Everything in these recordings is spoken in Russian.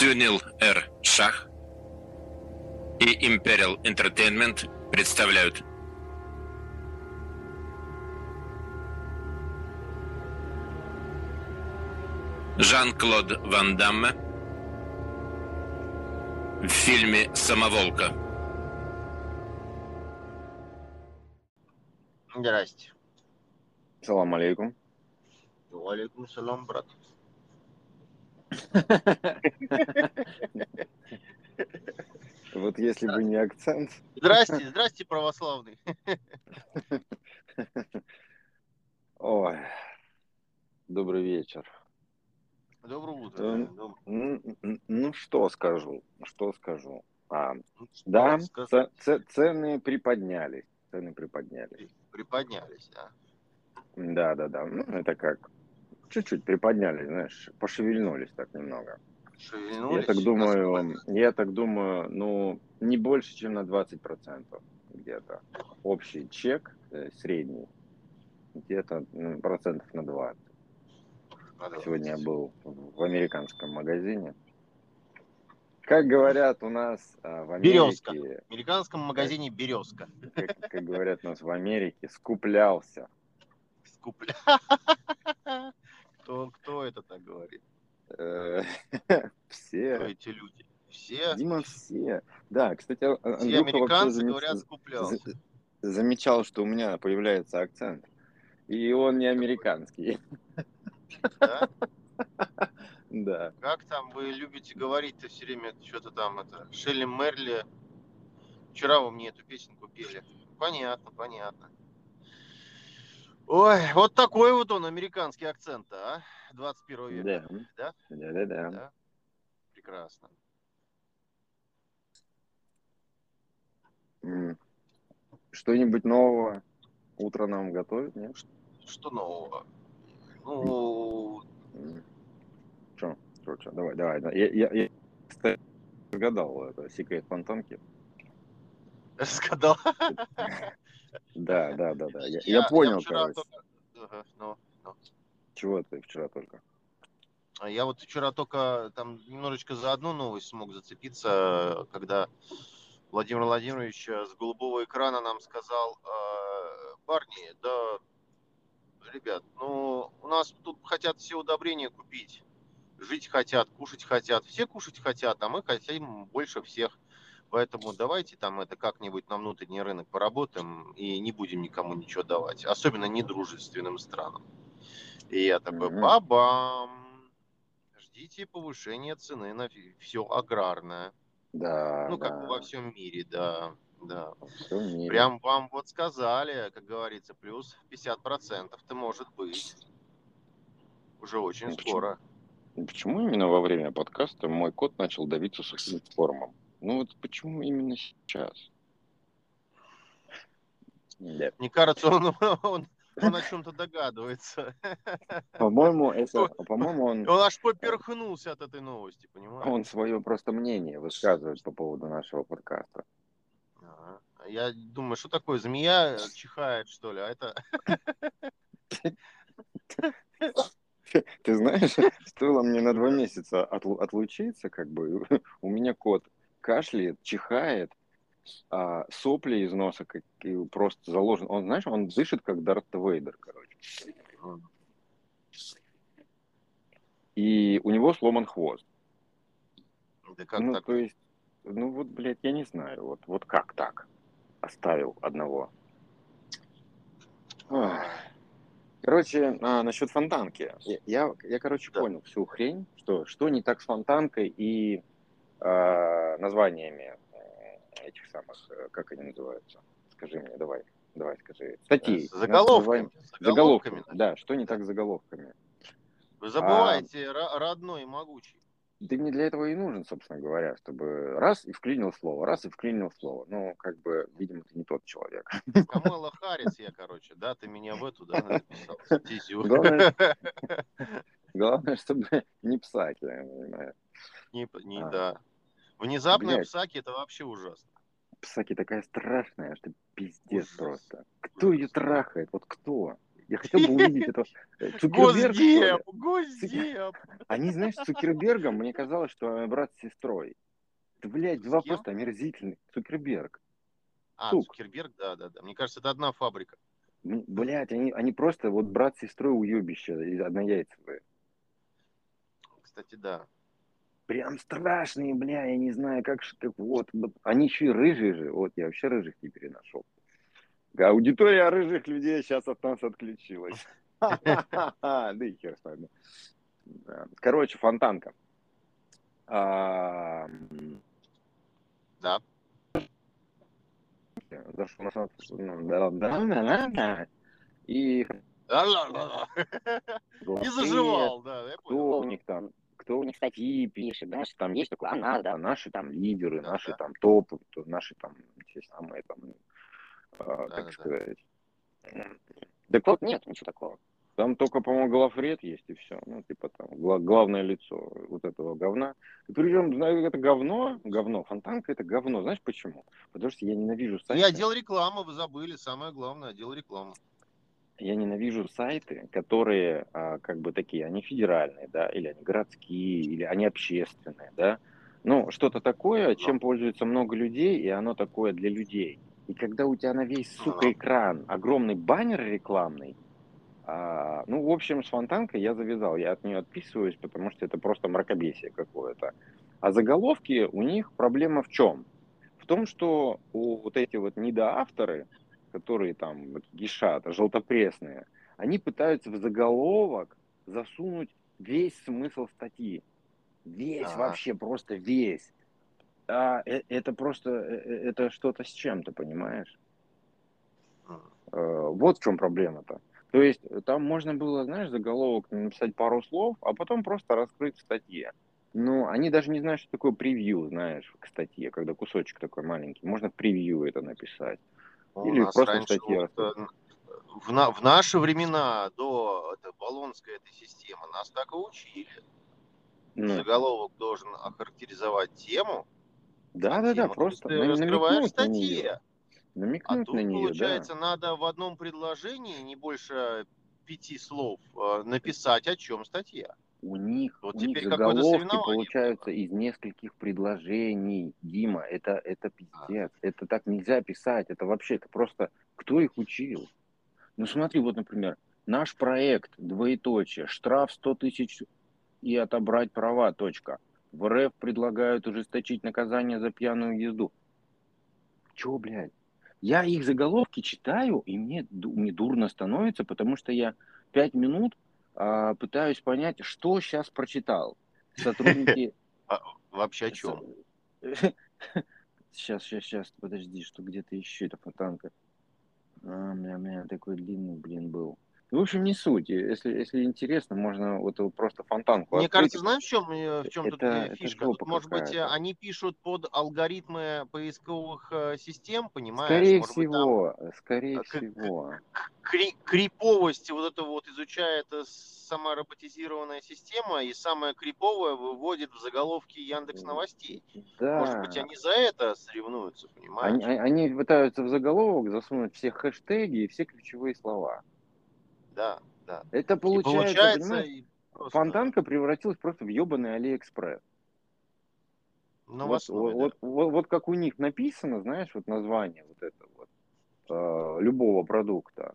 Сюнил Р. Шах и Imperial Entertainment представляют Жан-Клод Ван Дамме в фильме «Самоволка». Здрасте. Салам алейкум. Валикум салам, брат. Вот если бы не акцент. Здрасте, здрасте, православный. Ой, добрый вечер. Доброе утро. Доб- Ну, ну, что скажу, что скажу. А, ну, да, ц- цены приподнялись, цены приподнялись. Приподнялись, да. Да, да, да. Ну, это как, чуть-чуть приподнялись, знаешь, пошевельнулись так немного. Шевельнулись. Я так думаю, я так думаю, ну, не больше, чем на 20% где-то. Общий чек э, средний где-то ну, процентов на 20. Надо Сегодня я был в американском магазине. Как говорят у нас а, в Березка. Америке, В американском магазине «Березка». как, как говорят у нас в Америке, скуплялся. Скупля. Кто, кто это так говорит? Э, Кто Все. эти люди? Все? Дима, все. Да, кстати, Все американцы замеч- говорят «скуплялся». за- замечал, что у меня появляется акцент. И он не американский. Да? Да. Как там вы любите говорить-то все время что-то там это Шелли Мерли. Вчера вы мне эту песенку пели. Понятно, понятно. Ой, вот такой вот он, американский акцент, а? 21 века. Да. Да? Да, да, да. Да? Прекрасно. Что-нибудь нового утро нам готовит, нет? Что нового? Ну, Что? Что, что? Давай, давай. да. Я, я, я кстати, разгадал это секрет фантомки. сказал. Да, да, да, да. Я, я понял, вчера короче. только- Ага, ну, ну. Чего ты вчера только? А Я вот вчера только там немножечко за одну новость смог зацепиться, когда Владимир Владимирович э, с голубого экрана нам сказал, «Э, парни, да, ребят, ну, у нас тут хотят все удобрения купить, жить хотят, кушать хотят, все кушать хотят, а мы хотим больше всех. Поэтому давайте там это как-нибудь на внутренний рынок поработаем и не будем никому ничего давать, особенно недружественным странам. И я такой, Мгм. бабам, ждите повышения цены на все аграрное. Да, Ну, как да. бы во всем мире, да, да. Прям вам вот сказали, как говорится, плюс 50%-то может быть. Уже очень Ну, почему? скоро. Почему именно во время подкаста мой кот начал давиться сухим кормом? Ну вот почему именно сейчас? Да. Мне кажется, он, он, он о чем-то догадывается. По-моему, это, по-моему, он, Он аж поперхнулся от этой новости, понимаешь? он свое просто мнение высказывает по поводу нашего подкаста. Ага. Я думаю, что такое, змея чихает, что ли? А это Ты знаешь, стоило мне на два месяца отлу- отлучиться, как бы, у меня кот кашляет, чихает, а сопли из носа как, просто заложен. Он, знаешь, он дышит как Дарт Вейдер, короче. И у него сломан хвост. Да как ну, так? то есть, ну вот, блядь, я не знаю, вот, вот как так оставил одного. Короче, а, насчет фонтанки. Я, я, я, короче, Да. понял всю хрень, что, что не так с фонтанкой и названиями э, этих самых, э, как они называются? Скажи мне, давай, давай скажи. Статей. С заголовками. Заголовками, заголовками. да, что не так с заголовками. Вы забываете ро- родной и могучий. Ты мне для этого и нужен, собственно говоря, чтобы раз и вклинил слово, раз и вклинил слово. Ну, как бы, видимо, ты не тот человек. Камала Харрис я, короче, да, ты меня в эту, да, записал, стезю. Главное- Главное, чтобы не я понимаю. Не, не, А. да. Внезапные Блядь. псаки это вообще ужасно. Псаки такая страшная, что пиздец Ужас. просто. Кто ее Ужас. трахает? Вот кто? Я хотел бы увидеть этого э, Цукерберг? Госдеп, Госдеп. Они, знаешь, с Цукербергом, мне казалось, что брат с сестрой. Да, блядь, два просто омерзительных. Цукерберг. А, Сук. Цукерберг, да, да, да. Мне кажется, это одна фабрика. М, Блядь, они, они просто вот брат с сестрой уебища, однояйцевые. Кстати, да. Прям страшные, бля, я не знаю, как, как вот. Они еще и рыжие же. Вот, я вообще рыжих не переношу. Аудитория рыжих людей сейчас от нас отключилась. Да и хер с вами. Короче, фонтанка. Да. Зашел на сайт, ну, да, да, да, да. И Да-да-да. Не заживал, да, кто у них там, кто у них статьи пишет, знаешь, там есть такое, а надо, наши там лидеры, Да, наши да. там топы, то наши там, те самые там, а, Да, как да, сказать. Так вот нет ничего такого. Там только, по-моему, главред есть и все. Ну, типа там гла- главное лицо вот этого говна. И причем, знаю, это говно, говно, фонтанка это говно. Знаешь почему? Потому что я ненавижу сайты. Я отдел рекламы, вы забыли, самое главное, отдел рекламы. Я ненавижу сайты, которые а, как бы такие, они федеральные, да, или они городские, или они общественные, да. Ну, что-то такое, чем пользуется много людей, и оно такое для людей. И когда у тебя на весь, сука, экран огромный баннер рекламный, а, ну, в общем, с фонтанкой я завязал, я от нее отписываюсь, потому что это просто мракобесие какое-то. А заголовки у них проблема в чем? В том, что у вот эти вот недоавторы, которые там гишат, желтопресные, они пытаются в заголовок засунуть весь смысл статьи. Весь Ага. вообще, просто весь. А э- это просто, э- э- это что-то с чем-то, понимаешь? Вот в чем проблема-то. То есть там можно было, знаешь, заголовок написать пару слов, а потом просто раскрыть в статье. Но они даже не знают, что такое превью, знаешь, к статье, когда кусочек такой маленький. Можно в превью это написать. Или просто статья вот, э, в, на- в наши времена, до это, Болонской этой системы, нас так и учили. Ну, Заголовок должен охарактеризовать тему. да, да, да, тему просто ты раскрываешь намекнуть на нее. А тут, на нее, получается, да. надо в одном предложении, не больше пяти слов, э, написать, о чем статья. У них, Вот у них заголовки получаются из нескольких предложений. Дима, это, это пиздец. Это так нельзя писать. Это вообще, это просто... Кто их учил? Ну смотри, вот, например, наш проект, двоеточие, штраф 100 тысяч и отобрать права, точка. В РФ предлагают ужесточить наказание за пьяную езду. Чего, блядь? Я их заголовки читаю, и мне, мне дурно становится, потому что я пять минут а, пытаюсь понять, что сейчас прочитал. Сотрудники... Вообще о чем? Сейчас, сейчас, сейчас, подожди, что где-то еще эта фонтанка. А, у меня, у меня такой длинный, блин, был. В общем, не суть. Если, если интересно, можно вот просто фонтанку Мне открыть. кажется, знаешь, в чем, э, в чем тут Это- э, это фишка? Тут, может быть, э, они пишут под алгоритмы поисковых э, систем, понимаешь? Скорее Может быть, там всего, скорее всего. кри- криповость вот это вот изучает э, сама роботизированная система, и самое криповое выводит в заголовки Яндекс Новостей. Да. Может быть, они за это соревнуются, понимаешь? Они, они пытаются в заголовок засунуть все хэштеги и все ключевые слова. Да, да. Это И получается, получается, понимаешь, и просто фонтанка превратилась просто в ебаный Алиэкспресс. Вот, новостной, вот, да. вот, вот как у них написано, знаешь, вот название вот это вот э, любого продукта.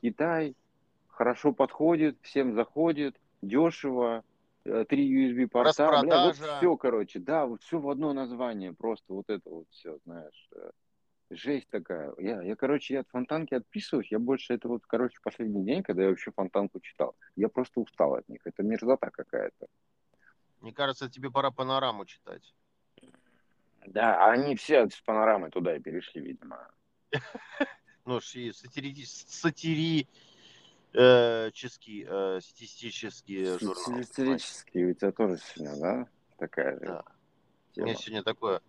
Китай хорошо подходит, всем заходит, дешево, э, три USB порта, бля, вот все, короче, да, вот все в одно название, просто вот это вот все, знаешь, э, жесть такая. Я, я, короче, я от фонтанки отписываюсь, я больше это вот, короче, последний день, когда я вообще фонтанку читал, я просто устал от них, это мерзота какая-то. Мне кажется, тебе пора панораму читать. Да, они все с панорамы туда и перешли, видимо. Ну, сатири... сатирический, э, статистический журнал. понимаешь? Стилистический у тебя тоже сегодня, да? Такая же. У меня сегодня такое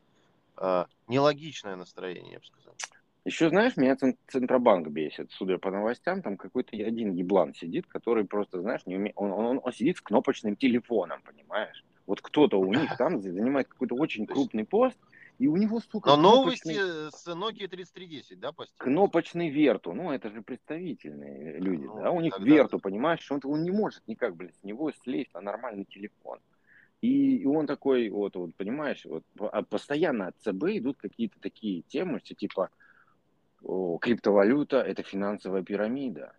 э, нелогичное настроение, я бы сказал. Еще знаешь, меня Цен- Центробанк бесит. Судя по новостям, там какой-то один еблан сидит, который просто, знаешь, не уме... он, он, он сидит с кнопочным телефоном, понимаешь? Вот кто-то у них там занимает какой-то очень крупный пост, И у него, сука, Но кнопочный- новости с Nokia 3310, да, постиг? кнопочный верту, ну это же представительные люди, Ну, да, у них тогда верту, понимаешь, он, он не может никак, блин, с него слезть на нормальный телефон. И, он такой, вот, вот, понимаешь, вот, а постоянно от ЦБ идут какие-то такие темы, что типа о, криптовалюта – это финансовая пирамида,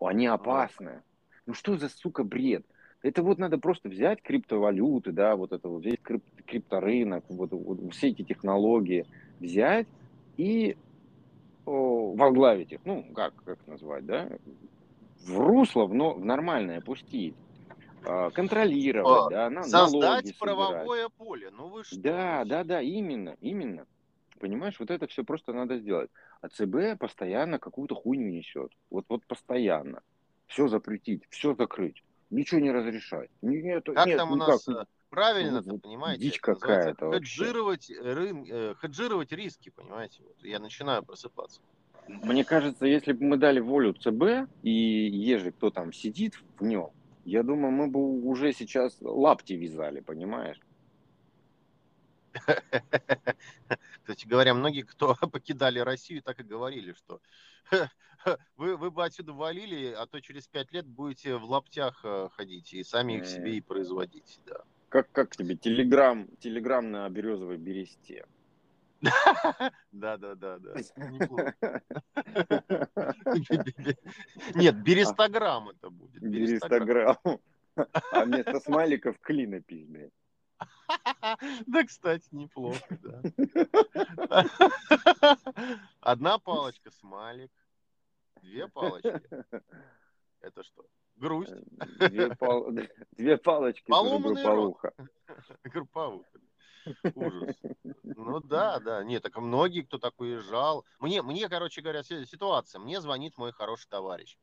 они опасны. Ну что за, сука, бред? Это вот надо просто взять криптовалюты, да, вот это вот, взять крип- крипторынок, вот, вот все эти технологии, взять и о, возглавить их, ну, как, как назвать, да, в русло, в, но, в нормальное пустить, контролировать, О, да, на, налоги Создать собирать. правовое поле. Ну вы что? Да, ну, да, да, именно, именно. Понимаешь, вот это все просто надо сделать. А ЦБ постоянно какую-то хуйню несет. Вот, вот постоянно. Все запретить, все закрыть. Ничего не разрешать. Нет, Как нет, там у никак нас э, правильно, Вот понимаете? дичь какая-то. Хеджировать, рын- э, хеджировать риски, понимаете? Вот я начинаю просыпаться. Мне кажется, если бы мы дали волю ЦБ, и ежели кто там сидит в нем, я думаю, мы бы уже сейчас лапти вязали, понимаешь? Кстати говоря, многие, кто покидали Россию, так и говорили, что вы, вы бы отсюда валили, а то через пять лет будете в лаптях э, ходить и сами их себе и производить. Да. Как, как тебе телеграм, телеграм на березовой бересте? Да, да, да, да. Нет, берестограмм это будет. берестограмм. А вместо смайликов клинопись, блядь. Да, кстати, неплохо, да. Одна палочка смайлик, две палочки. Это что? Грусть, Две, пал- две палочки, Поломанный групповуха. Ужас. Ну да, да. Нет, так многие, кто так уезжал. Мне, мне, короче говоря, си- ситуация. Мне звонит мой хороший товарищ.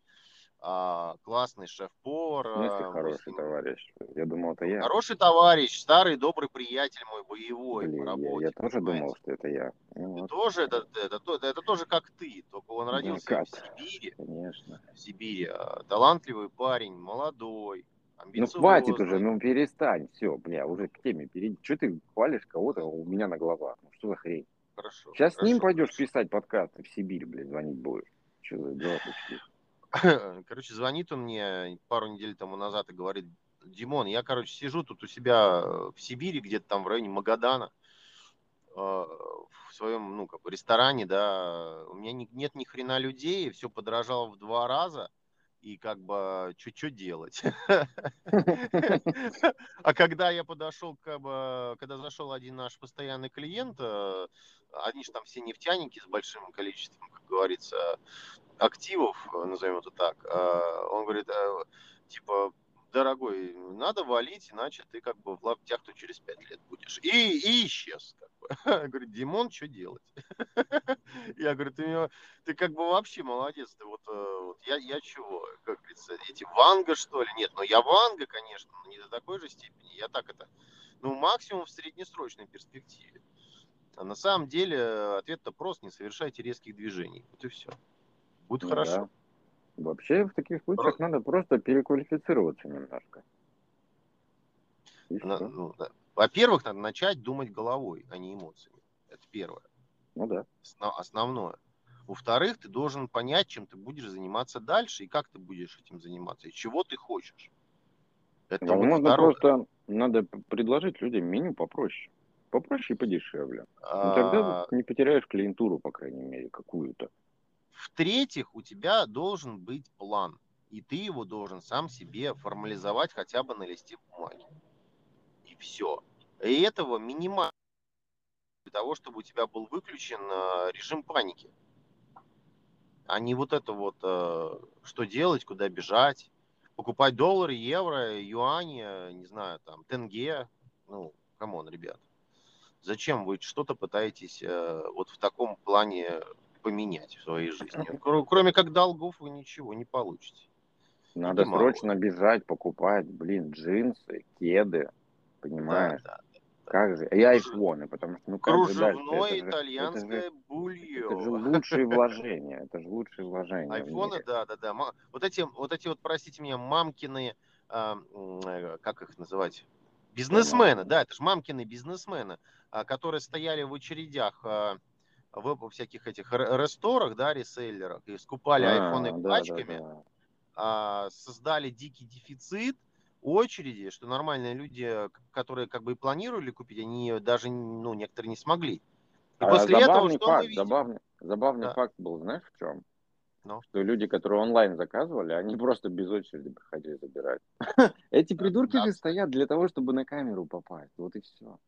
А, классный шеф-повар. С хороший ним- товарищ? Я думал, это я. Хороший товарищ, старый добрый приятель мой, боевой Блин, по я, работе. я тоже понимаете? думал, что это я. Ну, Ты вот, тоже, это, это, то- это тоже как ты, только он Ну, родился как? в Сибири. конечно. В Сибири. а, Талантливый парень, молодой, Ну хватит уже, ну перестань. Все, бля, уже к теме перейди. Что ты хвалишь кого-то у меня на глазах? Ну что за хрень? Хорошо. Сейчас с ним хорошо, пойдешь хорошо. писать подкасты в Сибирь, блядь, звонить будешь. Что за дела? Короче, звонит он мне пару недель тому назад и говорит, Димон, я, короче, сижу тут у себя э, в Сибири, где-то там в районе Магадана, э, в своем, ну, как бы ресторане, да, у меня нет ни хрена людей, все подорожало в два раза, и как бы, что делать? А когда я подошел, как бы, когда зашел один наш постоянный клиент, э, они же там все нефтяники с большим количеством, как говорится, активов, назовем это так, э, он говорит, э, типа, дорогой, надо валить, иначе ты как бы в лаптях то через пять лет будешь. И, и исчез. Как бы. Говорит, Димон, что делать? Я говорю, ты, ты как бы вообще молодец. Ты вот, э, вот я, я чего? Как говорится, эти Ванга, что ли? Нет, ну я Ванга, конечно, но не до такой же степени. Я так это, ну максимум в среднесрочной перспективе. А на самом деле ответ-то прост, не совершайте резких движений. Вот и все. Будет Ну хорошо. да. Вообще в таких случаях надо просто переквалифицироваться немножко. На- ну, да. Во-первых, надо начать думать головой, а не эмоциями. Это первое. Ну да. Осно- основное. Во-вторых, ты должен понять, чем ты будешь заниматься дальше и как ты будешь этим заниматься, и чего ты хочешь. Это вот Возможно, второе. просто надо предложить людям меню попроще. Попроще и подешевле. Ну, А, тогда не потеряешь клиентуру, по крайней мере, какую-то. В-третьих, у тебя должен быть план, и ты его должен сам себе формализовать хотя бы на листе бумаги. И все. И этого минимально для того, чтобы у тебя был выключен э, режим паники. А не вот это вот, э, что делать, куда бежать, покупать доллары, евро, юани, э, не знаю, там, тенге. Ну, come on, ребят. Зачем вы что-то пытаетесь вот в таком плане поменять в своей жизни? Кро- Кроме как долгов вы ничего не получите. Надо Понимаю. срочно бежать, покупать, блин, джинсы, кеды, понимаешь? Да, да. Как же? И айфоны, потому что, ну как же дальше? Кружевное Это же- итальянское это же, булье. это же лучшие вложения, это же лучшие вложения. Айфоны, да, да, да. Вот эти, вот эти вот, простите меня, мамкины, а, э, как их называть? Бизнесмены, да, это же мамкины бизнесмены. а, которые стояли в очередях а, в всяких этих ресторах, да, реселлерах, и скупали а, айфоны да, пачками, да, да. создали дикий дефицит, очереди, что нормальные люди, которые как бы и планировали купить, они даже, ну, некоторые не смогли. И а после этого что факт, мы видим? Забавный, забавный да. факт был, знаешь, в чем? Ну. Что люди, которые онлайн заказывали, они просто без очереди приходили забирать. Эти придурки же стоят для того, чтобы на камеру попасть. Вот и все.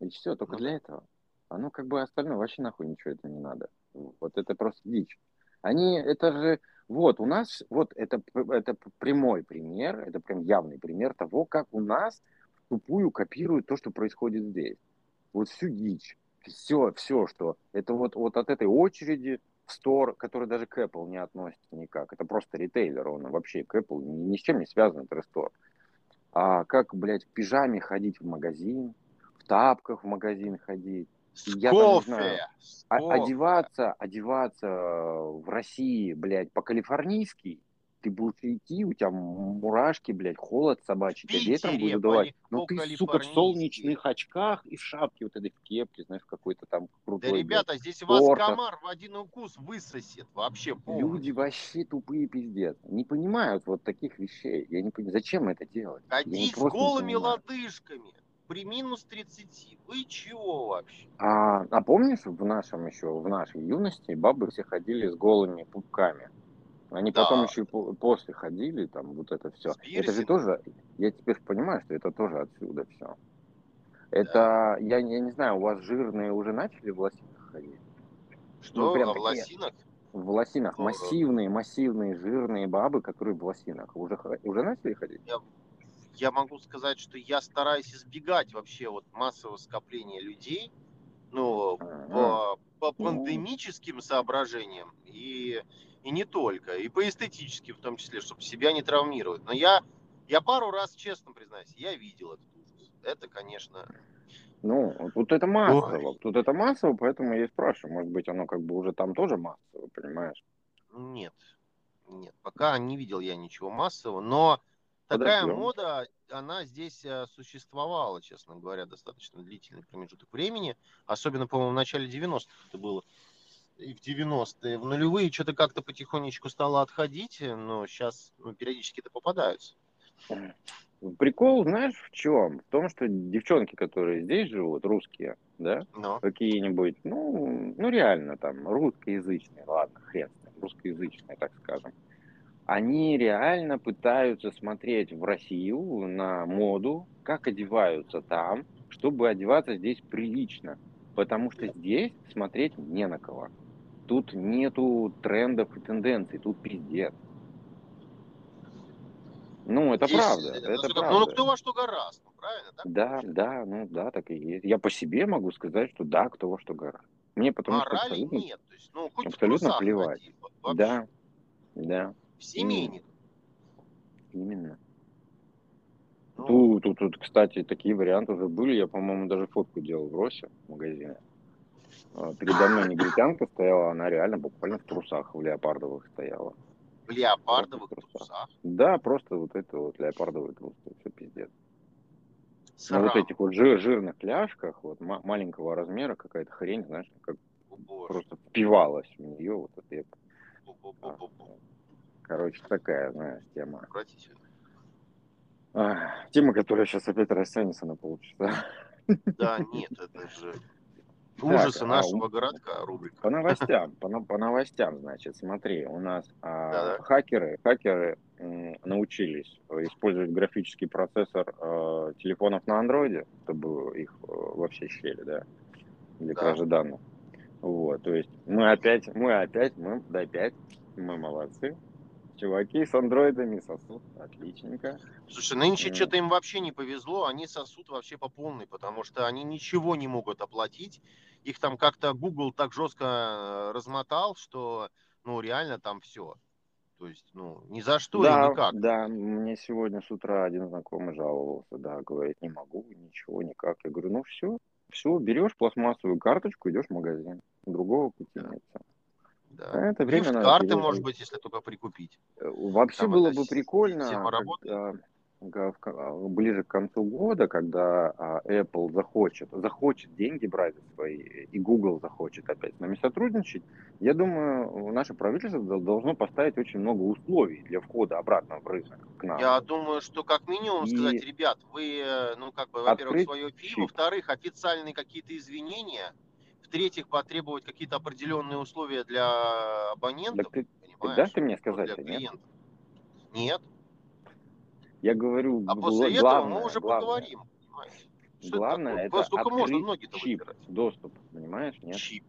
И все, только ну для этого. А ну как бы остальное вообще нахуй ничего это не надо. Вот это просто дичь. Они, это же, вот у нас, вот это, это прямой пример, это прям явный пример того, как у нас тупую копируют то, что происходит здесь. Вот всю дичь, все, все, что, это вот, вот от этой очереди в стор, который даже к Apple не относится никак, это просто ритейлер, он вообще к Apple ни, ни с чем не связан, это рестор. А как, блядь, в пижаме ходить в магазин, в тапках в магазин ходить, я кофе, там, знаю, одеваться, одеваться в России, блядь, по-калифорнийски, ты будешь идти, у тебя мурашки, блядь, холод собачий, тебя ветром будет задувать. Ну ты, сука, в солнечных очках и в шапке вот этой в кепке, знаешь, какой-то там крутой. Да, ребята, блядь, здесь вас комар в один укус высосет вообще полностью. Люди вообще тупые пиздец. Не понимают вот таких вещей. Я не понимаю, зачем это делать? Ходить с голыми лодыжками при минус 30. Вы чего вообще? А, а помнишь, в нашем еще, в нашей юности бабы все ходили с голыми пупками? Они да. потом еще и после ходили, там вот это все. Это же тоже, я теперь понимаю, что это тоже отсюда все. Это, да. я, я не знаю, у вас жирные уже начали в лосинах ходить? Что, ну, прям а в лосинах? В лосинах. Ну, массивные, массивные, жирные бабы, которые в лосинах. Уже, уже начали ходить? Я я могу сказать, что я стараюсь избегать вообще вот массового скопления людей, ну, по, по пандемическим соображениям и, и не только, и по эстетическим в том числе, чтобы себя не травмировать. Но я, я пару раз, честно признаюсь, я видел этот ужас. Это, конечно... Ну, тут это массово, Ой. тут это массово, поэтому я и спрашиваю, может быть, оно как бы уже там тоже массово, понимаешь? Нет, нет, пока не видел я ничего массового, но Такая Подождем. мода, она здесь э, существовала, честно говоря, достаточно длительный промежуток времени. Особенно, по-моему, в начале 90-х это было. И в 90-е, в нулевые что-то как-то потихонечку стало отходить, но сейчас ну, периодически это попадаются. Прикол, знаешь, в чем? В том, что девчонки, которые здесь живут, русские, да, но. какие-нибудь, ну, ну реально там, русскоязычные, ладно, хрен русскоязычные, так скажем, они реально пытаются смотреть в Россию на моду, как одеваются там, чтобы одеваться здесь прилично. Потому что здесь смотреть не на кого. Тут нету трендов и тенденций, тут пиздец. Ну, это здесь, правда. Это, это правда. Ну, кто во что гораздо, правильно? Так да, да, ну да, так и есть. Я по себе могу сказать, что да, кто во что гораздо. Мне потому Морали что абсолютно, нет. То есть, ну, хоть абсолютно плевать. Ходи, да, да семейник. Именно. Ну, тут, тут, тут, кстати, такие варианты уже были. Я, по-моему, даже фотку делал в Росе в магазине. А, передо мной негритянка стояла, она реально буквально в трусах, в леопардовых стояла. В леопардовых трусах. трусах? Да, просто вот это вот леопардовые трусы, все пиздец. Срам. На вот этих вот жир, жирных ляжках, вот маленького размера какая-то хрень, знаешь, как О, просто впивалась в нее вот это. А, Короче, такая, знаешь, тема. А, тема, которая сейчас опять растянется на полчаса. Да, нет, это же ужасы так, нашего а, городка рубрика. По новостям, по, по новостям, значит, смотри, у нас а, да, да. хакеры, хакеры м, научились использовать графический процессор а, телефонов на андроиде, чтобы их а, во все щели, да, для да. кражи данных. Вот, то есть мы опять, мы опять, мы, да, опять, мы молодцы, Чуваки с андроидами сосут отличненько. Слушай, нынче mm. что-то им вообще не повезло, они сосут вообще по полной, потому что они ничего не могут оплатить. Их там как-то Google так жестко э, размотал, что, ну, реально там все. То есть, ну, ни за что да, и никак. Да, мне сегодня с утра один знакомый жаловался, да, говорит, не могу, ничего, никак. Я говорю, ну все, все, берешь пластмассовую карточку, идешь в магазин. Другого пути нет. Да. Это время карты, может быть, если только прикупить. Э, вообще Там было бы прикольно, когда, ближе к концу года, когда а, Apple захочет, захочет деньги брать свои, и Google захочет опять с нами сотрудничать, я думаю, наше правительство должно поставить очень много условий для входа обратно в рынок к нам. Я думаю, что как минимум и сказать, ребят, вы, э, ну, как бы, во-первых, свое фи, во-вторых, официальные какие-то извинения, в-третьих, потребовать какие-то определенные условия для абонентов, так ты, понимаешь? Дашь ты мне сказать, для клиентов. Нет? Нет. Я говорю, а после главное, этого мы уже главное, поговорим. Что главное это, это открыть можно ноги чип, выбирать? доступ, понимаешь? Нет? Чип.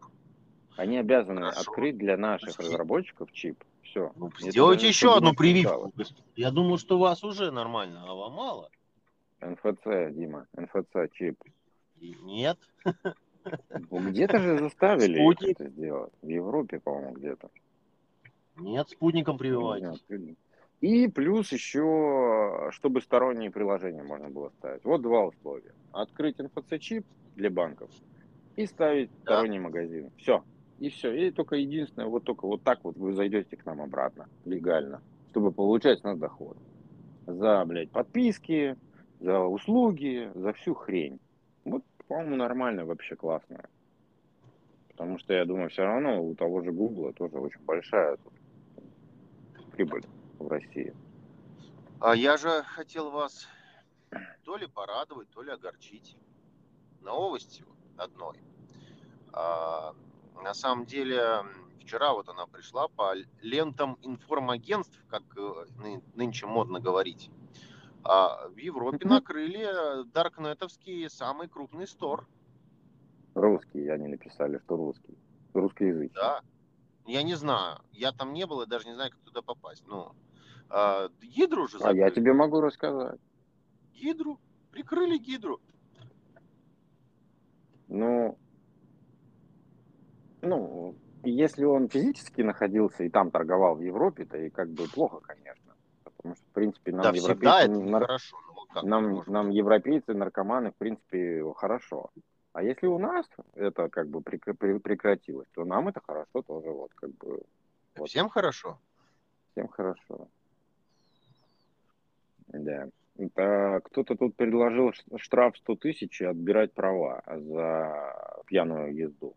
Они обязаны Хорошо. открыть для наших Спасибо. разработчиков чип. Все. Ну, сделайте еще одну прививку. Я думал, что у вас уже нормально, а вам мало. НФЦ, Дима, НФЦ чип. Нет. Ну, где-то же заставили Спутник. это сделать. В Европе, по-моему, где-то. Нет, спутником прививайте. И плюс еще, чтобы сторонние приложения можно было ставить. Вот два условия. Открыть НФЦ-чип для банков и ставить да. сторонний магазин. Все. И все. И только единственное, вот только вот так вот вы зайдете к нам обратно, легально, чтобы получать нас доход. За, блядь, подписки, за услуги, за всю хрень. Вот, по-моему, нормально, вообще классно. Потому что, я думаю, все равно у того же Гугла тоже очень большая прибыль в России. А я же хотел вас то ли порадовать, то ли огорчить новостью одной. А, на самом деле, вчера вот она пришла по лентам информагентств, как э, нынче модно говорить. А в Европе накрыли даркнетовский самый крупный стор. Русский, они написали, что русский. Русский язык. Да. Я не знаю. Я там не был и даже не знаю, как туда попасть. Ну, а, гидру же закрыли. А я тебе могу рассказать. Гидру? Прикрыли гидру. Ну, ну, если он физически находился и там торговал в Европе, то и как бы плохо, конечно. Потому что, в принципе, нам да, европейцы... это нар... хорошо. Ну, нам, нам европейцы, наркоманы, в принципе, хорошо. А если у нас это как бы прекратилось, то нам это хорошо тоже. Вот, как бы, вот. Всем хорошо? Всем хорошо. Да. Кто-то тут предложил штраф 100 тысяч и отбирать права за пьяную езду.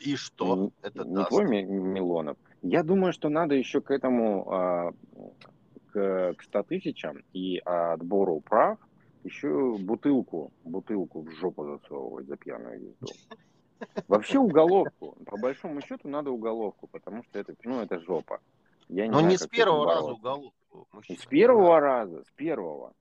И что не, это не даст? твой Милонов. Я думаю, что надо еще к этому, а, к, к 100 тысячам и отбору прав еще бутылку, бутылку в жопу засовывать за пьяную езду. Вообще уголовку. По большому счету надо уголовку, потому что это, ну, это жопа. Я не Но знаю, не с первого раза уголовку. Мужчина, с первого да. раза, с первого.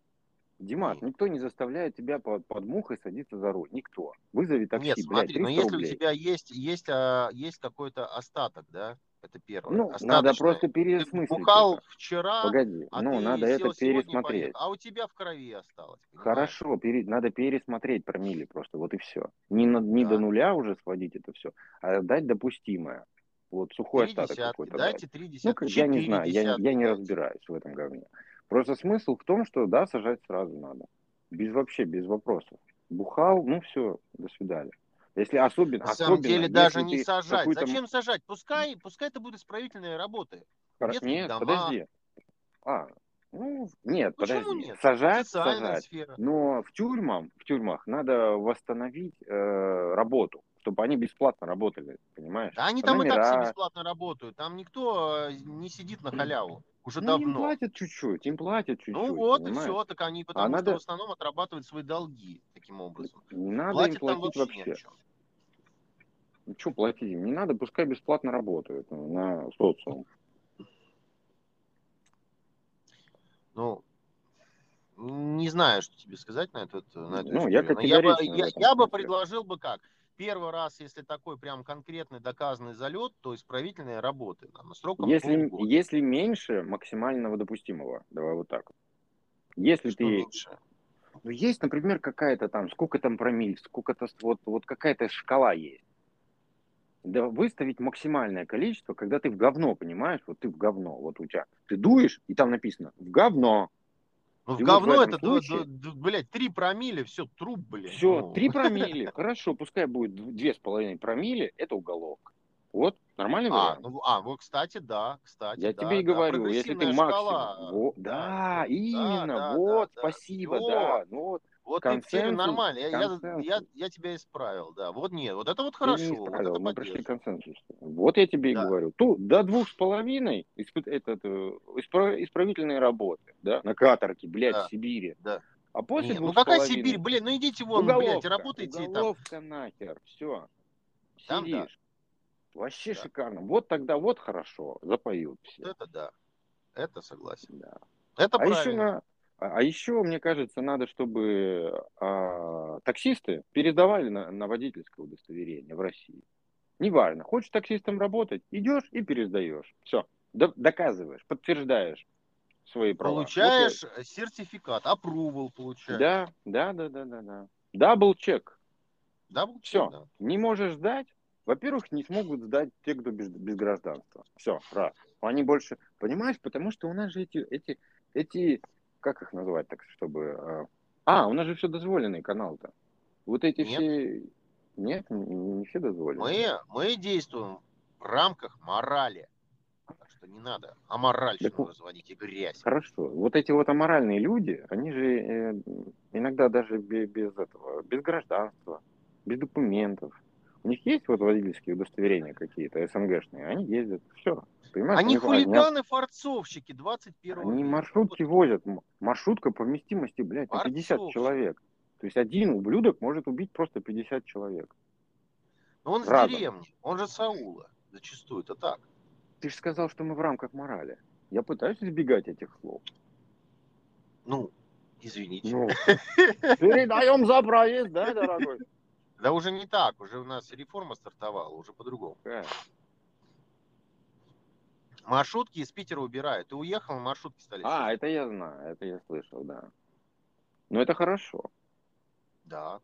Димас, никто не заставляет тебя под, под мухой садиться за руль. Никто. Вызови такси, Нет, смотри, блядь, но если рублей. у тебя есть, есть, а, есть какой-то остаток, да, это первое. Ну, надо просто переосмыслить. Ты бухал это. вчера, Погоди, а ну, надо это пересмотреть. А у тебя в крови осталось. Понимаешь? Хорошо, пере... надо пересмотреть промили просто, вот и все. Не, на... не да. до нуля уже сводить это все, а дать допустимое. Вот сухой остаток какой-то. Дайте три десятки. Ну, я не знаю, я, я не разбираюсь в этом говне. Просто смысл в том, что да, сажать сразу надо. Без вообще, без вопросов. Бухал, ну все, до свидания. Если особенно, На самом деле даже не сажать. Зачем сажать? Пускай, пускай это будет исправительные работы. Хорошо, нет, дома. подожди. А, ну, нет, Почему подожди. Нет? Сажать, сажать. Сфера. Но в тюрьмах, в тюрьмах надо восстановить э, работу чтобы они бесплатно работали, понимаешь? Да они там номера... и так все бесплатно работают. Там никто э, не сидит на халяву. Уже ну, давно. им платят чуть-чуть, им платят чуть-чуть. Ну вот понимаешь? и все, так они потому а что надо... в основном отрабатывают свои долги таким образом. Не надо платят им платить вообще. вообще. Ну что платить им? Не надо, пускай бесплатно работают ну, на социум. Ну, не знаю, что тебе сказать на этот на эту ну, я, я бы, я, я бы предложил бы как первый раз, если такой прям конкретный доказанный залет, то исправительные работы там, сроком если, если меньше максимального допустимого, давай вот так. Если Что ты... Меньше? Ну, есть, например, какая-то там, сколько там промиль, сколько-то, вот, вот какая-то шкала есть. Да выставить максимальное количество, когда ты в говно, понимаешь, вот ты в говно, вот у тебя, ты дуешь, и там написано в говно, ну, в говно это, случае... блядь, 3 промили, все, труп, блядь. Все, 3 ну. промили, хорошо, пускай будет 2,5 промили, это уголовка. Вот, нормальный А, вариант. ну, а, вот, кстати, да, кстати, Я да, тебе и да, говорю, если ты максимум... шкала, Во- да, да, да, именно, да, вот, да, да. спасибо, Всё. да. Ну вот, Вот ты в теме консенсус, нормально, я, я, я, консенсус. я тебя исправил, да. Вот нет, вот это вот Ты не хорошо, вот это мы пришли к консенсусу. Вот я тебе и Да. говорю. Ту, до двух с половиной испы- этот, э, испра- исправительные работы, да, на каторге, блядь, Да. в Сибири. Да. А после Не, ну какая половиной Сибирь, блин, ну идите вон, блядь, Уголовка, работайте там. уголовка нахер, все. Там да. Сидишь. Вообще Да. шикарно. Вот тогда вот хорошо, запоют Вот все. это да, это согласен. Да. Это А еще, правильно. на, а а еще, мне кажется, надо, чтобы а, таксисты передавали на, на водительское удостоверение в России. Неважно, хочешь таксистом работать, идешь и пересдаешь. Все, доказываешь, подтверждаешь свои права. Вот Получаешь сертификат, approval я- получаешь. Да, да, да, да, да, да. Дабл чек. Да, получаешь, Все. да. Не можешь сдать. Во-первых, не смогут сдать те, кто без, без гражданства. Все, раз. Они больше, понимаешь, потому что у нас же эти, эти, эти, как их назвать так, чтобы... э, А, у нас же все дозволенные каналы-то. Вот эти Нет. все... Нет, не, все дозволенные. Мы, мы действуем в рамках морали. Так что не надо аморальщину Так вот. разводить и грязь. Хорошо. Вот эти вот аморальные люди, они же э, иногда даже без, без этого, без гражданства, без документов. У них есть вот водительские удостоверения какие-то, СНГшные, они ездят, все. Понимаешь? Они хулиганы-форцовщики 21 Они века. маршрутки возят. Маршрутка по вместимости, блядь, на 50 Борцов. человек. То есть один ублюдок может убить просто 50 человек. Но он с Разом. деревни, он же Саула. Зачастую это так. Ты же сказал, что мы в рамках морали. Я пытаюсь избегать этих слов. Ну, извините. Ну, передаем за проезд, да, дорогой? Да уже не так, уже у нас реформа стартовала, уже по-другому. Маршрутки из Питера убирают. Ты уехал, маршрутки стали. А, это я знаю, это я слышал, да. Но это хорошо. Да.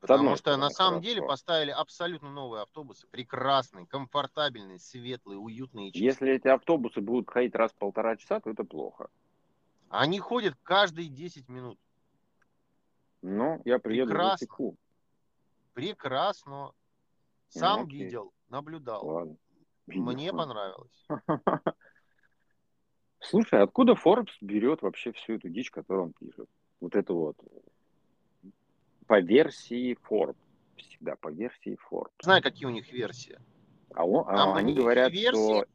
Потому что на самом хорошо. деле поставили абсолютно новые автобусы. Прекрасные, комфортабельные, светлые, уютные чистые. Если эти автобусы будут ходить раз в полтора часа, то это плохо. Они ходят каждые 10 минут. Но я приеду Прекрасно. Прекрасно. Сам Ну, окей. видел, наблюдал. Ладно. Мне понравилось. Слушай, откуда Forbes берет вообще всю эту дичь, которую он пишет? Вот это вот. По версии Forbes. Всегда по версии Forbes. Знаю, какие у них версии. А, он- а они говорят, версии что...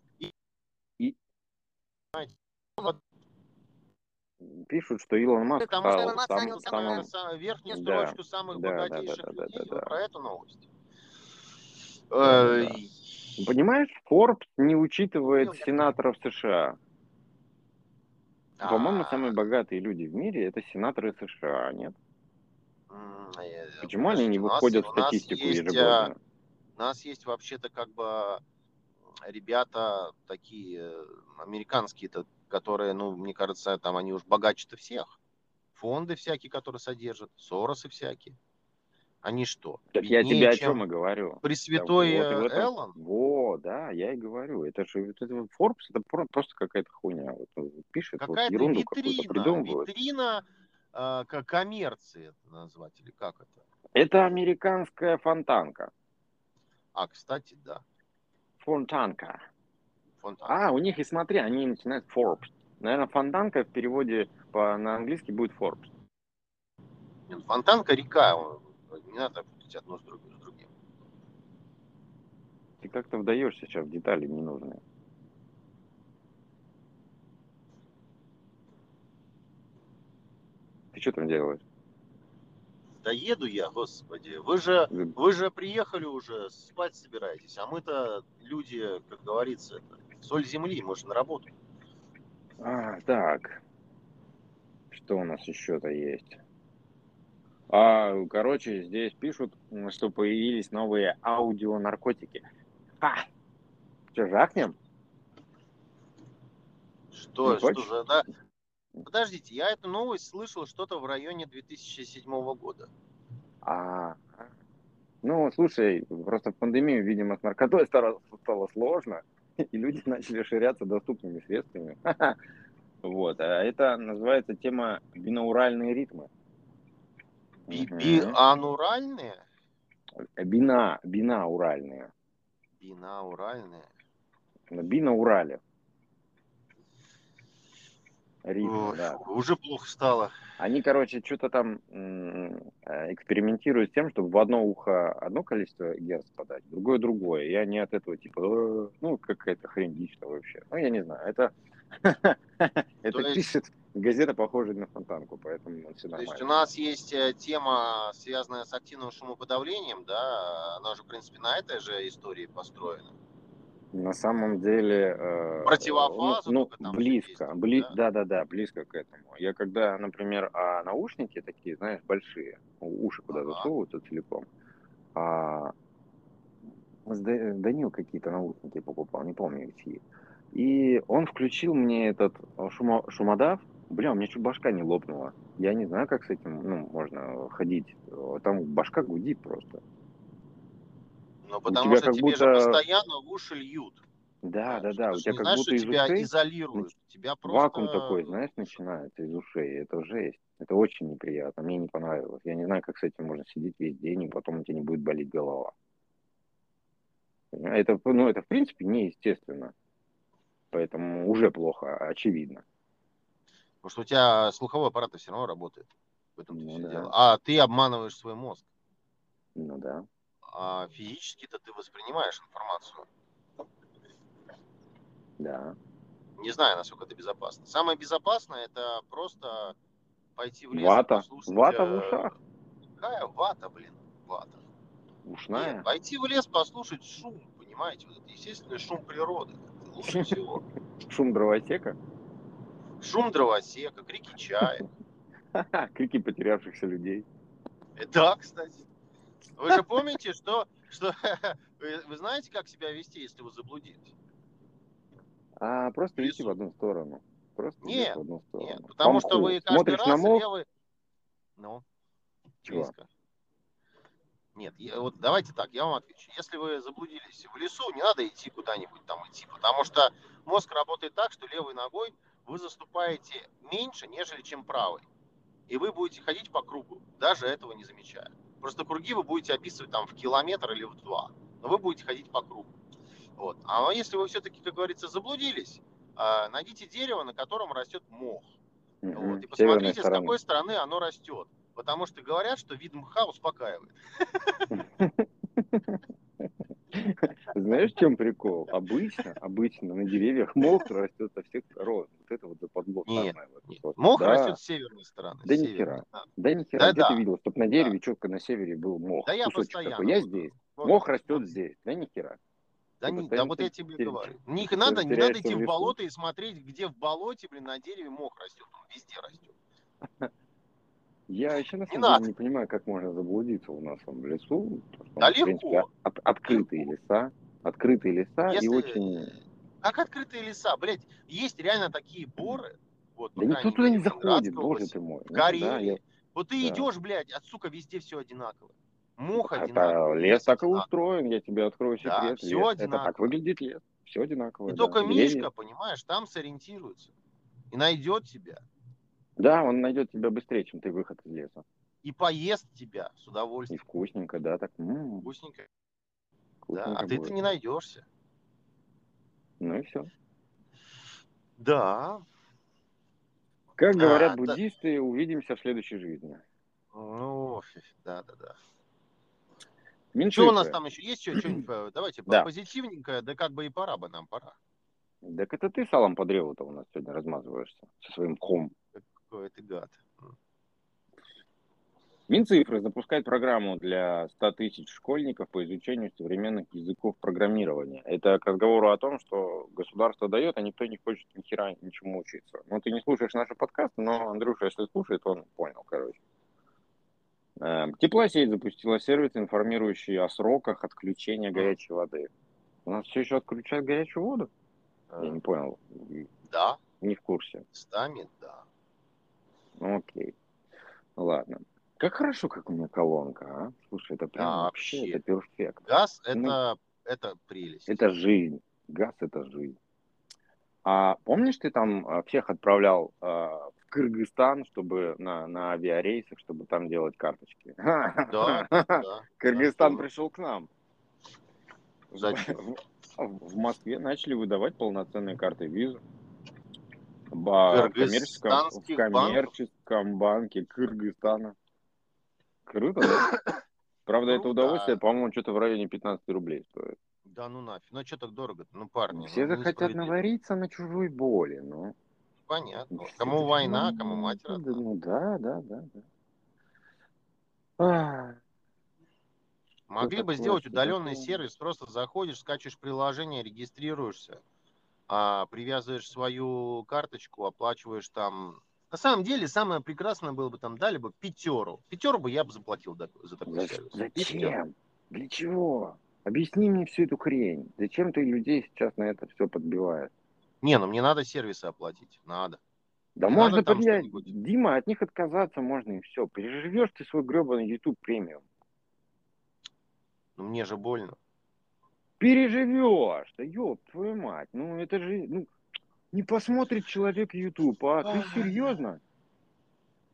Пишут, что Илон Маск Потому что стал Илон Маск сам- занял самым... самую верхнюю Да, строчку самых да, да, богатейших да, да, людей. да, Вот да. про эту новость. Да, Э, да. Понимаешь, Forbes не учитывает Ну, я сенаторов США. По-моему, а, самые богатые люди в мире это сенаторы США, нет? э, Почему они не выходят в статистику есть, ежегодно? а, У нас есть вообще-то как бы ребята такие э, американские-то, которые, ну, мне кажется, там они уж богаче-то всех. Фонды всякие, которые содержат, Соросы всякие. Они что? Так я тебе о чем и говорю. Пресвятой Да, вот э, этом- Эллон? Во, да, я и говорю. Это же вот это вот Forbes, это про- просто какая-то хуйня. Вот, он пишет, вот Какая-то ерунду какую-то витрина, придумывают. витрина э, коммерции это назвать, или как это? Это американская фонтанка. А, кстати, да. Фонтанка. Фонтан. А, у них и смотри, они начинают Forbes. Наверное, фонтанка в переводе по, на английский будет Forbes. Нет, Фонтанка река, не надо путать одно с другим. С другим. Ты как-то вдаешься сейчас в детали ненужные. Ты что там делаешь? Да еду я, господи. Вы же, вы же приехали уже, спать собираетесь, а мы-то люди, как говорится, соль земли, мы же на работу. А, так. Что у нас еще-то есть? А, короче, здесь пишут, что появились новые аудионаркотики. Ха! Че, жахнем? Что, что за... Да? Подождите, я эту новость слышал что-то в районе 2007 года. А, ну, слушай, просто в пандемию, видимо, с наркотой стало, стало сложно, и люди начали ширяться доступными средствами. Вот, а это называется тема бинауральные ритмы. Би-. Биануральные? Бина, бинауральные. Бинауральные. Би на Урале. Ритм, Ой, да. уже плохо стало. Они, короче, что-то там э, экспериментируют с тем, чтобы в одно ухо одно количество герц подать, в другое другое. И они от этого типа, «Э, ну, какая-то хрень дичь-то вообще. Ну, я не знаю, это... Это пишет газета, похожая на фонтанку, поэтому все То есть у нормально. нас есть э, тема, связанная с активным шумоподавлением, да, она же, в принципе, на этой же истории построена. На самом деле... э, Противофазу ну, там близко. задействовать, бли- да? Да-да-да, близко к этому. Я когда, например, а наушники такие, знаешь, большие, уши куда Ага. засовываются целиком, а, Да- Данил какие-то наушники покупал, не помню чьи. И он включил мне этот э, шумо- шумодав. Бля, у меня чуть башка не лопнула. Я не знаю, как с этим ну, можно ходить. Там башка гудит просто. Ну, потому тебя что как тебе будто- же постоянно в уши льют. Да, да, да. У тебя как знаешь, будто из тебя ушей изолируют. Тебя просто... Вакуум такой, знаешь, начинается из ушей. Это жесть. Это очень неприятно. Мне не понравилось. Я не знаю, как с этим можно сидеть весь день, и потом у тебя не будет болеть голова. Это, ну, это в принципе неестественно. Поэтому уже плохо, очевидно. Потому что у тебя слуховой аппарат все равно работает. В этом Ну все да. дело. А ты обманываешь свой мозг. Ну да. А физически-то ты воспринимаешь информацию. Да. Не знаю, насколько это безопасно. Самое безопасное это просто пойти в лес Вата. послушать, Вата в э, ушах. Какая вата, блин, вата. Ушная. Нет, пойти в лес, послушать шум, понимаете, вот это естественный шум природы. Лучше всего. Шум дровосека. Шум дровосека, крики чая. Крики потерявшихся людей. Да, кстати. Вы же помните, что, что вы, знаете, как себя вести, если вы заблудились? А просто В идти лесу. в одну сторону. Просто Нет, в одну сторону. Нет, потому По что вы каждый смотришь раз на мох, левый... Ну, Чего? близко. Нет, я- вот давайте так, я вам отвечу. Если вы заблудились в лесу, не надо идти куда-нибудь там идти, потому что мозг работает так, что левой ногой вы заступаете меньше, нежели чем правой. И вы будете ходить по кругу, даже этого не замечая. Просто круги вы будете описывать там в километр или в два, но вы будете ходить по кругу. Вот. А если вы все-таки, как говорится, заблудились, а, найдите дерево, на котором растет мох. Мгм. Вот, и посмотрите, с какой стороны оно растет. Потому что говорят, что вид мха успокаивает. Знаешь, в чем прикол? Обычно, обычно на деревьях мох растет со всех сторон. Вот это вот западло Нет, самое. вот. Нет, Вот. Мох Да. растет с северной стороны. Да ни хера. да. Да ни хера, Да, где да. ты видел, чтобы на дереве четко на севере был мох? Да я постоянно. такой. Я здесь. вот, Мох растет здесь. Да ни хера. Да, не, да вот я тебе теряешь- говорю. Не надо, не надо идти в болото и смотреть, где в болоте, блин, на дереве мох растет. Он везде растет. Я еще на самом надо. деле не понимаю, как можно заблудиться у нас в лесу. Да в принципе, легко. от- открытые леса. Открытые леса и Если- очень... Как открытые леса, блядь, есть реально такие боры. Вот, Да никто туда не заходит, боже ты мой. В Ну, да, я- Вот ты да. идешь, блядь, от сука, везде все одинаково. Мох Это одинаковый. лес так и устроен, я тебе открою Да, секрет. всё лес, это одинаково. так выглядит лес. Все одинаково. И да. только. Мишка, понимаешь, там сориентируется. И найдет тебя. Да, он найдет тебя быстрее, чем ты выход из леса. И поест тебя с И удовольствием. вкусненько, да, так. м, Вкусненько. Да, а ты-то не найдешься. Ну и все. Да. Как говорят А, да. буддисты, увидимся в следующей жизни. Ну, да, да, да. Минцифры. Что у нас там еще есть? Что, что-нибудь, давайте Да. позитивненькое, да как бы и пора бы нам, пора. Так это ты салом по древу-то у нас сегодня размазываешься со своим хом. Какой ты гад. Минцифры запускает программу для 100 тысяч школьников по изучению современных языков программирования. Это к разговору о том, что государство дает, а никто не хочет ни хера ничему учиться. Ну, ты не слушаешь наши подкасты, но Андрюша, если слушает, он понял, короче. Э, Теплосеть запустила сервис, информирующий о сроках отключения горячей воды. У нас все еще отключают горячую воду? Я не понял, Да, не в курсе. местами, да. Окей. Ладно. Как хорошо, как у меня колонка, а? Слушай, это прям Да, вообще, вообще. это перфект. Газ Ну, это, это прелесть. Это жизнь. Газ – это жизнь. А помнишь, ты там а, всех отправлял а, в Кыргызстан, чтобы на, на авиарейсах, чтобы там делать карточки? Да, да. Кыргызстан да. пришел к нам. Зачем? В в Москве начали выдавать полноценные карты визы. В коммерческом, в коммерческом банке Кыргызстана. Круто, да? Правда, это Ну удовольствие, да. по-моему, что-то в районе 15 рублей стоит. Да ну нафиг. Ну что так дорого Ну, парни. Все ну, захотят навариться на чужой боли, ну. Понятно. Все Кому таки, война, ну, кому мать родна. Ну да, да, да, да. А, Могли бы сделать удаленный такое? сервис, просто заходишь, скачиваешь приложение, регистрируешься, а, привязываешь свою карточку, оплачиваешь там. На самом деле, самое прекрасное было бы там дали бы пятеру. Пятеру бы я бы заплатил за, такой За- сервис. Зачем? Для чего? Объясни мне всю эту хрень. Зачем ты людей сейчас на это все подбиваешь? Не, ну мне надо сервисы оплатить. Надо. Да Не можно надо подъять. Дима, от них отказаться можно и все. Переживешь ты свой гребаный YouTube премиум. Ну мне же больно. Переживешь. Да ёб твою мать. Ну это же, ну, не посмотрит человек YouTube, а ты серьезно?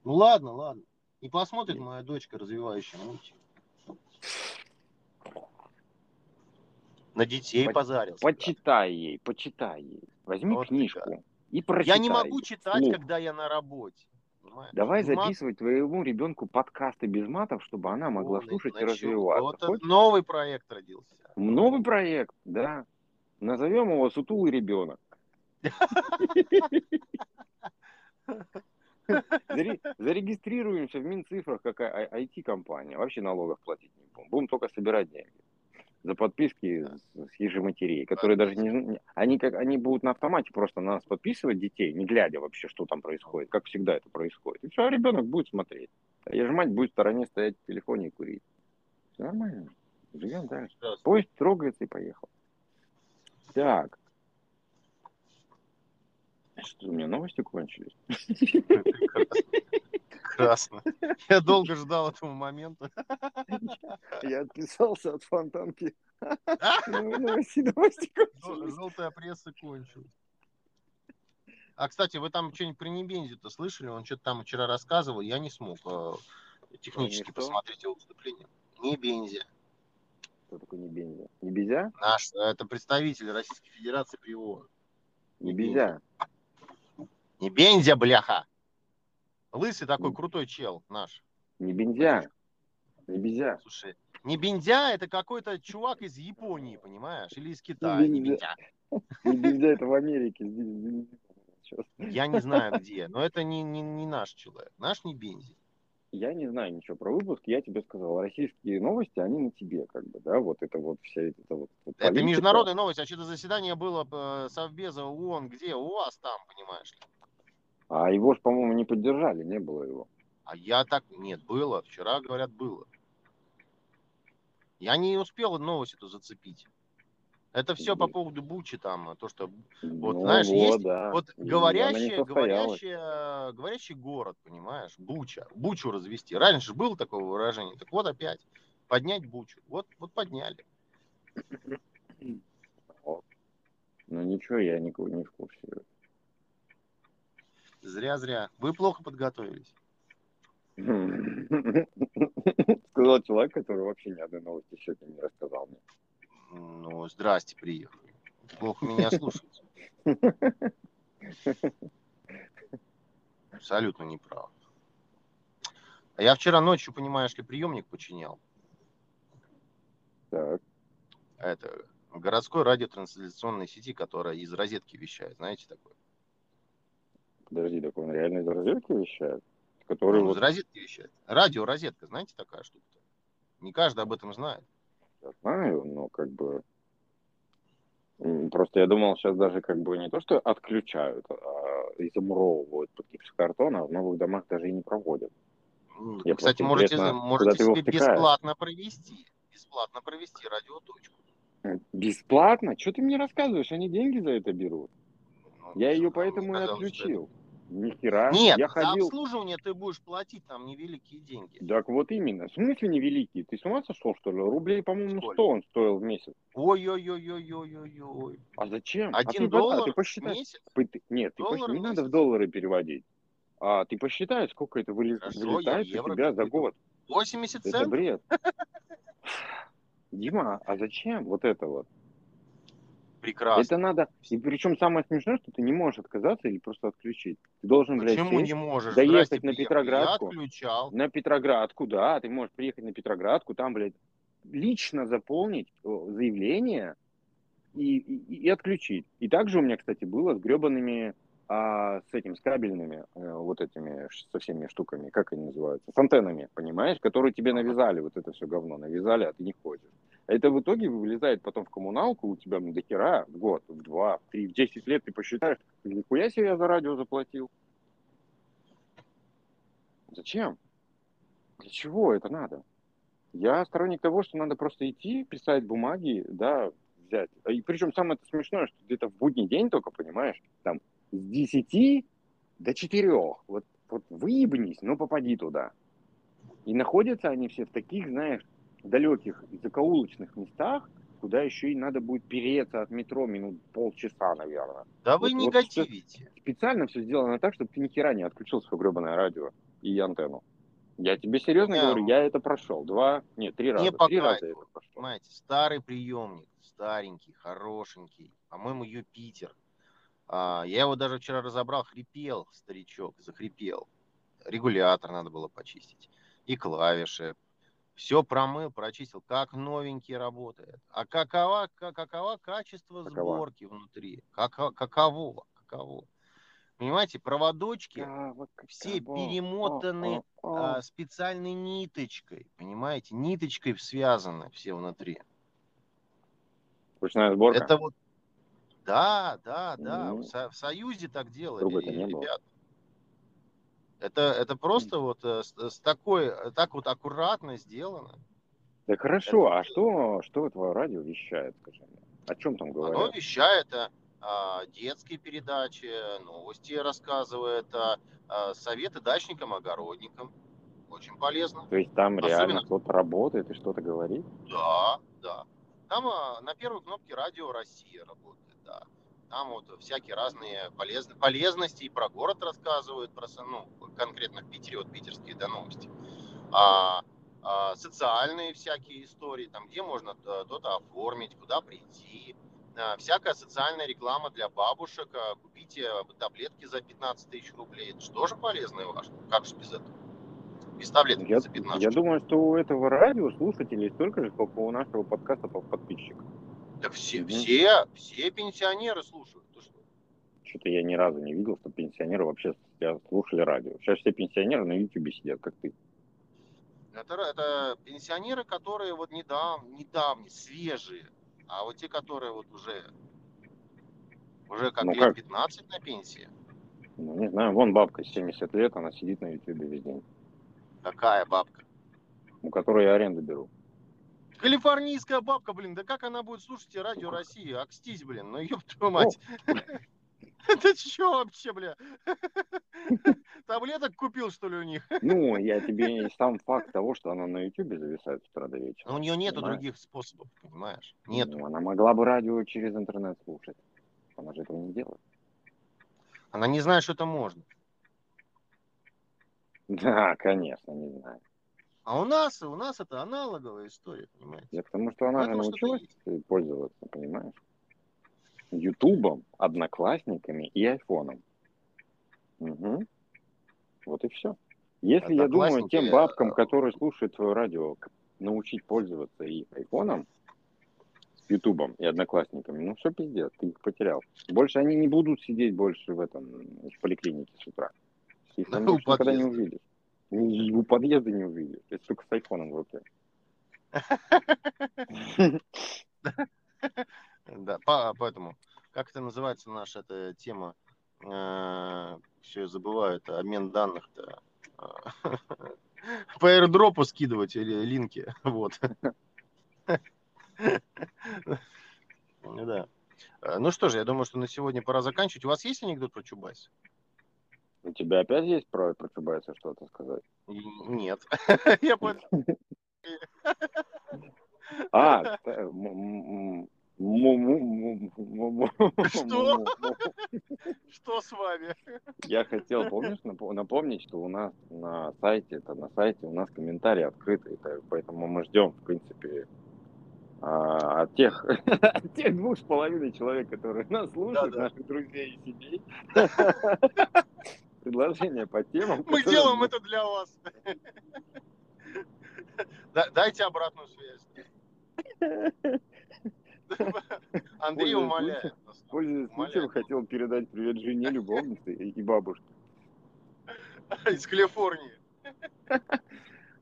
Ну ладно, ладно. Не посмотрит моя дочка развивающий мультик. На детей По- позарился. да. Почитай ей, почитай ей. Возьми Вот книжку и прочитай. Я не могу читать, вслух. когда я на работе. понимаешь? Давай Ну, мат- записывать твоему ребенку подкасты без матов, чтобы она могла Ой, слушать и развиваться. Вот новый проект родился. Новый проект, да. Назовем его «Сутулый ребенок». Заре- Зарегистрируемся в Минцифрах как IT-компания. Вообще налогов платить не будем. Будем только собирать деньги за подписки с ежематерей, которые даже не... Они, как, они будут на автомате просто на нас подписывать детей, не глядя вообще, что там происходит, как всегда это происходит. И все, а ребенок будет смотреть. А ежемать будет в стороне стоять в телефоне и курить. Все нормально. Живем дальше. Поезд трогается и поехал. Так. Что, у меня новости кончились? Прекрасно. Я долго ждал этого момента. Я отписался от фонтанки. Желтая пресса кончилась. А, кстати, вы там что-нибудь про Небензи-то слышали? Он что-то там вчера рассказывал, я не смог э, технически посмотреть его выступление. Небензи. Кто такой Небензя? Небезя? Наш, э, это представитель Российской Федерации при ООН. Небезя. Небензя, бляха! Лысый такой крутой чел наш. Небензя. Небезя. Слушай, Небензя это какой-то чувак из Японии, понимаешь? Или из Китая. Небензя. Небензя. Небезя это в Америке. Я не знаю где, но это не, не, не наш человек. Наш Небензи. Я не знаю ничего про выпуск, я тебе сказал, российские новости, они на тебе, как бы, да, вот это вот вся эта вот вот Это политика. международная новость, а что-то заседание было э, Совбеза ООН, где? У вас там, понимаешь ли. А его ж, по-моему, не поддержали, не было его. А я так... Нет, было. Вчера, говорят, было. Я не успел новость эту зацепить. Это все по поводу Бучи там, то, что Вот, знаешь, есть да. Вот говорящий, говорящий, говорящий город, понимаешь, Буча, Бучу развести. Раньше было такое выражение, так вот опять, поднять Бучу. Вот, вот подняли. Ну ничего, я не, не в курсе. Зря-зря. Вы плохо подготовились. Сказал человек, который вообще ни одной новости сегодня не рассказал мне. Ну, здрасте, приехали. Плохо меня слушаете. Абсолютно неправ. А я вчера ночью, понимаешь ли, приемник починял. Так, Это городской радиотрансляционной сети, которая из розетки вещает. Знаете такое? Подожди, так он реально из розетки вещает? Который Ну, вот, из розетки вещает. Радио розетка, знаете такая штука-то? Не каждый об этом знает. я знаю, но как бы... Просто я думал, сейчас даже как бы не то, что отключают, а изумровывают под гипсокартон, а в новых домах даже и не проводят. М, Я Кстати, можете, можете себе бесплатно провести. Бесплатно провести радиоточку. Бесплатно? Что ты мне рассказываешь? Они деньги за это берут. Ну, Я ее поэтому и казалось, что отключил. Ни хера. Нет, я за ходил... обслуживание ты будешь платить там невеликие деньги. Так вот именно. В смысле невеликий? Ты с ума сошел, что ли? Рублей, по-моему, Сколько? 100 он стоил в месяц. Ой-ой-ой-ой-ой-ой. А зачем? а Один ты, по- а доллар ты в посчитай. месяц? Ты- ты- нет, ты Доллар посчитай, в не надо в месяц? доллары переводить. А ты посчитай, сколько это выли- Хорошо, вылетает в у тебя за год. 80 Это центов? бред. Дима, а зачем вот это вот? Прекрасно. Это надо, и причем самое смешное, что ты не можешь отказаться или просто отключить. Ты должен, блядь, Почему не можешь? доехать Здрасте, на. Петроградку. Я отключал. на Петроградку, да, ты можешь приехать на Петроградку, там, блядь, лично заполнить о, заявление и, и, и отключить. И также у меня, кстати, было с гребаными, а, с этим, с кабельными, э, вот этими, со всеми штуками, как они называются, с антеннами, понимаешь, которые тебе навязали, вот это все говно, навязали, а ты не хочешь. Это в итоге вылезает потом в коммуналку, у тебя ну, до хера в год, в два, в три, в десять лет ты посчитаешь, нихуя себе я за радио заплатил. Зачем? Для чего это надо? Я сторонник того, что надо просто идти, писать бумаги, да, взять. И причем самое это смешное, что где-то в будний день только, понимаешь, там с 10 до 4. Вот, вот выебнись, но попади туда. И находятся они все в таких, знаешь, далеких закоулочных местах, куда еще и надо будет переться от метро минут полчаса, наверное. Да вы Вот- вот негативите. Специально все сделано так, чтобы ты ни хера не отключил свое гребаное радио и антенну. Я тебе серьезно Не, говорю, я это прошел. Два, нет, три раза. по Три раза я это прошел. Понимаете, старый приемник, старенький, хорошенький, по-моему, Юпитер. А, я его даже вчера разобрал, хрипел старичок, захрипел. Регулятор надо было почистить. И клавиши. Все промыл, прочистил, как новенький работает. А какова, ка- какова качество Какова? сборки внутри? Како- каково? Каково? Понимаете, проводочки Да, вот как все перемотаны О, о, о. а, специальной ниточкой, понимаете, ниточкой связаны все внутри. Ручная сборка. Это вот, да, да, да, Ну. в, Со- в Союзе так делали, было. Это, это просто вот э, с, с такой, э, так вот аккуратно сделано. Да хорошо, это- а что, что твое радио вещает, скажи мне? О чем там Оно говорят? вещает э, а, детские передачи, новости рассказывает, а, а, советы дачникам, огородникам. Очень полезно. То есть там реально Особенно- кто-то работает и что-то говорит? Да, да. Там а, на первой кнопке радио Россия работает, да. Там вот всякие разные полезны, полезности и про город рассказывают, про, ну, конкретно в Питере, вот питерские да, новости. А, а, социальные всякие истории, там, где можно то- то-то оформить, куда прийти. А, всякая социальная реклама для бабушек. а, Купите таблетки за 15 тысяч рублей. Это же тоже полезно и важно. Как же без этого? Без таблеток Я, за 15 я думаю, что у этого радио слушателей столько же, сколько у нашего подкаста по подписчикам. Да все, все, все пенсионеры слушают. Что-то я ни разу не видел, что пенсионеры вообще слушали радио. Сейчас все пенсионеры на Ютубе сидят, как ты. Это, это пенсионеры, которые вот недавно, недавние, свежие. А вот те, которые вот уже, уже как Ну лет как? 15 на пенсии. Ну, не знаю, вон бабка 70 лет, она сидит на Ютубе весь день. Какая бабка? У которой я аренду беру. Калифорнийская бабка, блин, да как она будет слушать радио России? Акстись, блин, ну ёб твою мать. Это чё вообще, бля? Таблеток купил, что ли, у них? Ну, я тебе сам факт того, что она на Ютубе зависает с утра до вечера. Но у нее нету Понимаешь? других способов, понимаешь? Нету. Ну, она могла бы радио через интернет слушать. Она же этого не делает. Она не знает, что это можно. Да, конечно, не знаю. А у нас, у нас это аналоговая история, понимаете? Я потому что она же Поэтому что-то научилась пользоваться, понимаешь? Ютубом, одноклассниками и айфоном. Угу. Вот и все. Если я думаю тем бабкам, э, которые слушают твое радио, научить пользоваться и айфоном, ютубом и одноклассниками, ну все пиздец, ты их потерял. Больше они не будут сидеть больше в этом, в поликлинике с утра. Их там никогда не увидишь. И У подъезда не увидишь, если только с айфоном в руке. Да, по- поэтому, как это называется наша эта тема? Все, я забываю, это обмен данных-то. А, По аирдропу скидывать или линки. Вот. Ну да. А, Ну что же, я думаю, что на сегодня пора заканчивать. У вас есть анекдот про Чубайса? У тебя опять есть право про Чубайса что-то сказать? Нет. Я по- А, Что? Что с вами? Я хотел, помнишь, напо- напомнить, что у нас на сайте, это на сайте у нас комментарии открыты, это- поэтому мы ждем, в принципе, А от тех, от тех двух с половиной человек, которые нас слушают, наших друзей и семей, предложение по темам. Мы которые- делаем это для вас. Да- Дайте обратную связь. Андрей умоляет. Пользуясь случаем, хотел передать привет жене, любовнице и бабушке. Из Калифорнии.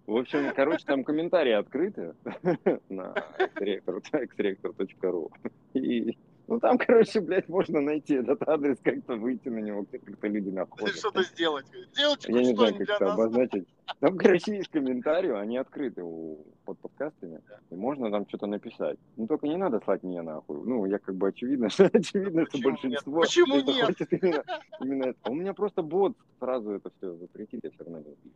В общем, короче, там комментарии открыты на xreactor.ru. И, ну, там, короче, блядь, можно найти этот адрес, как-то выйти на него, как-то люди находят. Что-то сделать. Делайте Я не знаю, как это обозначить. Там, короче, есть комментарии, они открыты у, под подкастами, и можно там что-то написать. Ну, только не надо слать мне нахуй. Ну, я как бы очевидно, что, очевидно, что Почему нет? большинство Почему нет? хочет именно, именно это. А У меня просто бот сразу это все запретит, я все равно не увижу.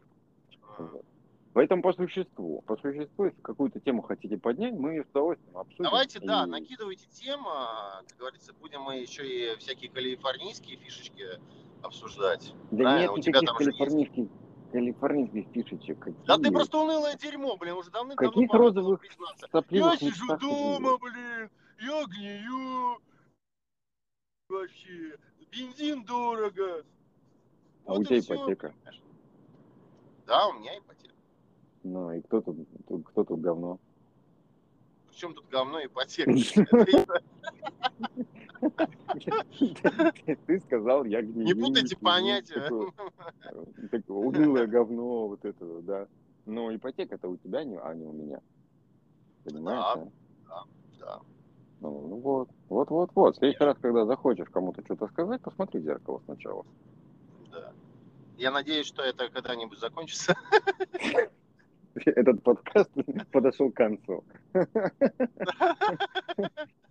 Вот. Поэтому по существу. По существу, если какую-то тему хотите поднять, мы ее с удовольствием обсудим. Давайте, да, И- накидывайте тему. Как говорится, будем мы еще и всякие калифорнийские фишечки обсуждать. Да Правильно, нет у тебя никаких там же есть. калифорнийских, калифорнийских фишечек. Какие? Да ты просто унылое дерьмо, блин, уже давным-давно Каких розовых сопливых Я сижу дома, блин, я гнию. Вообще, бензин дорого. А у Вот и тебя ипотека. Да, у меня ипотека. Ну, и кто тут, кто тут говно? Причем тут говно ипотека? Ты сказал, я гнию. Не путайте понятия. такое, унылое говно, вот это, да. Но ипотека-то у тебя, не- а не у меня. Понимаешь, Да, да? да, да. Ну, ну вот, вот, вот, вот. В следующий раз, когда захочешь кому-то что-то сказать, посмотри в зеркало сначала. Да. Я надеюсь, что это когда-нибудь закончится. Этот подкаст подошел к концу.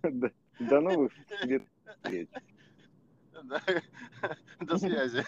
До- новых встреч. До связи.